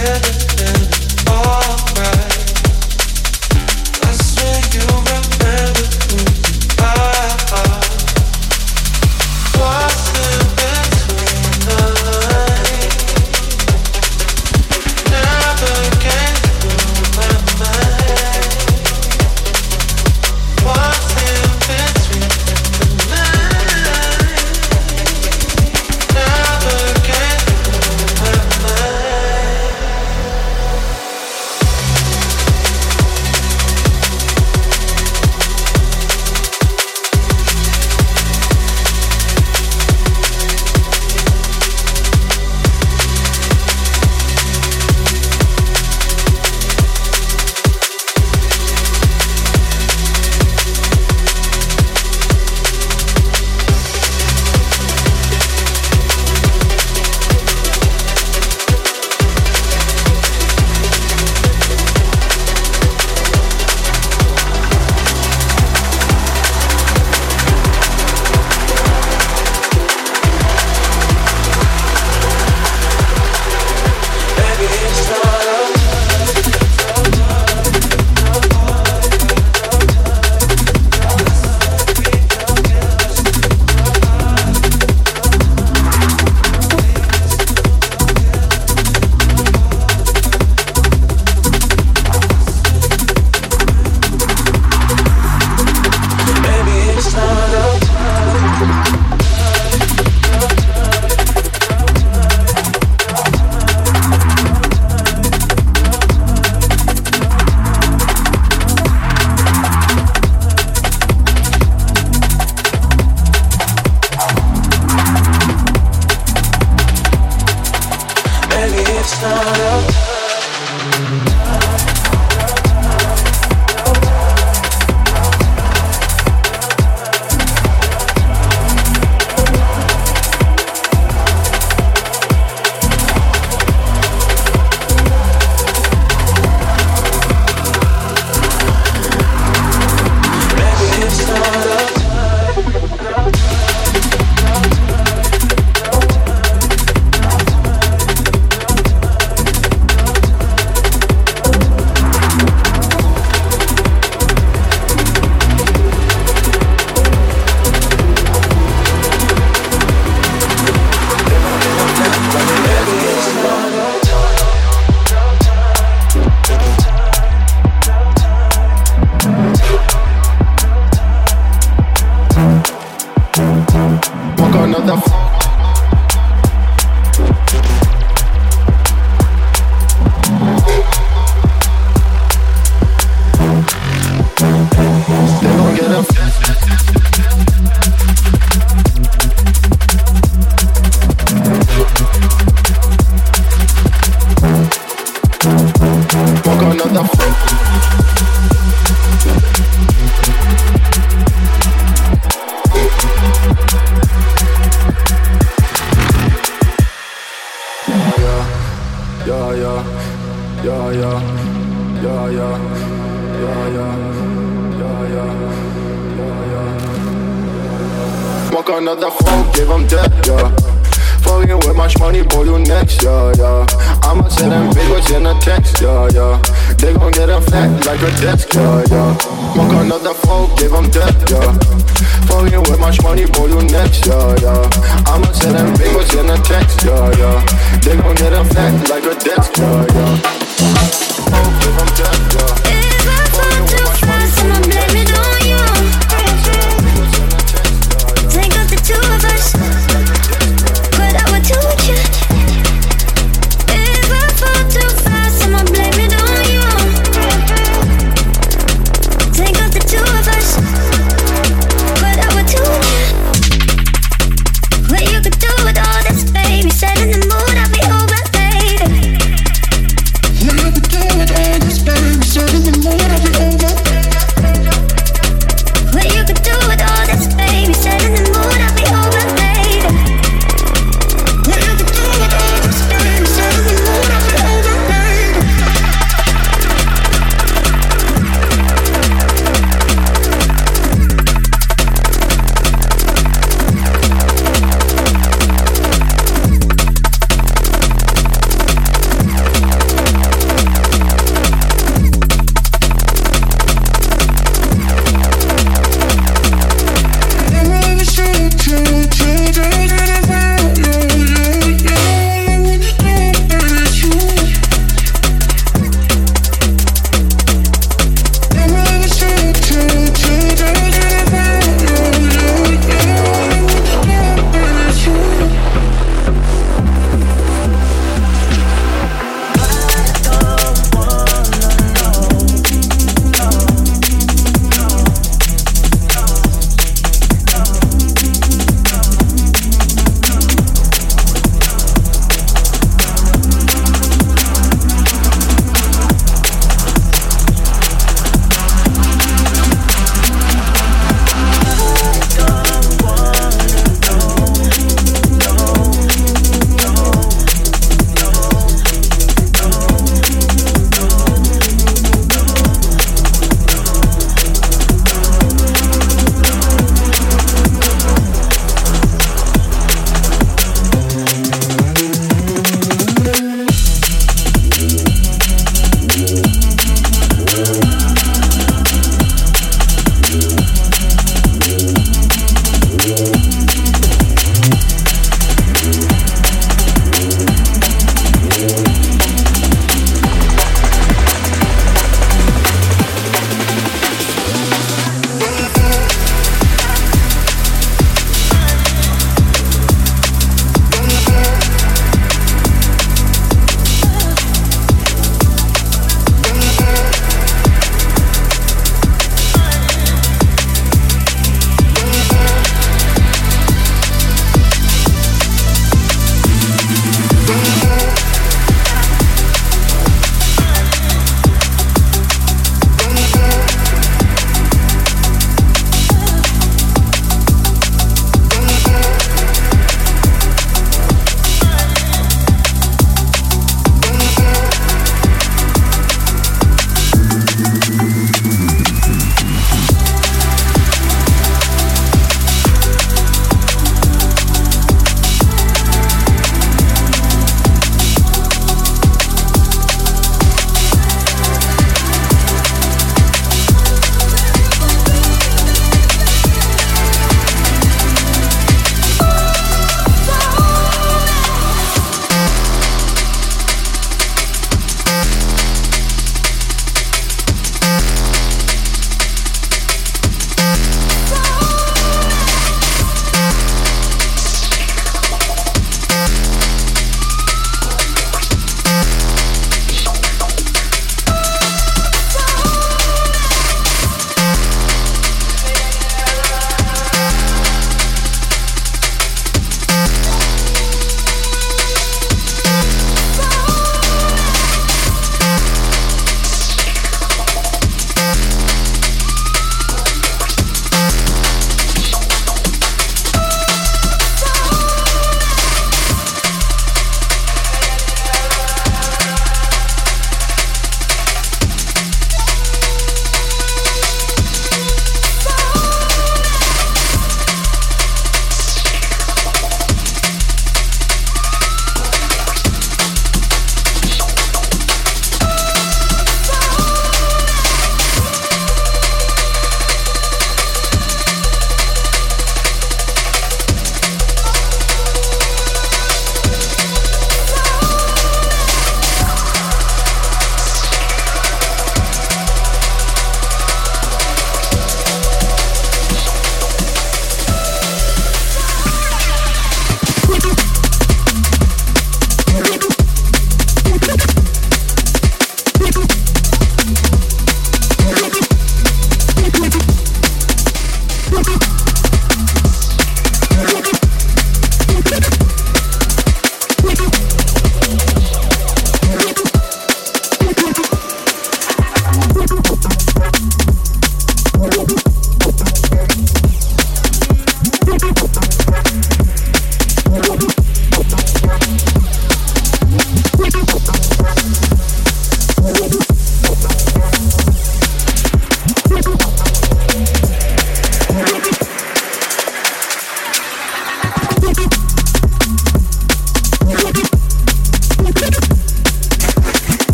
together.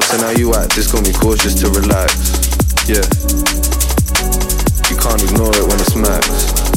thoughts and how you act. It's got me cautious to relax. Yeah. You can't ignore it when it's max.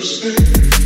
space.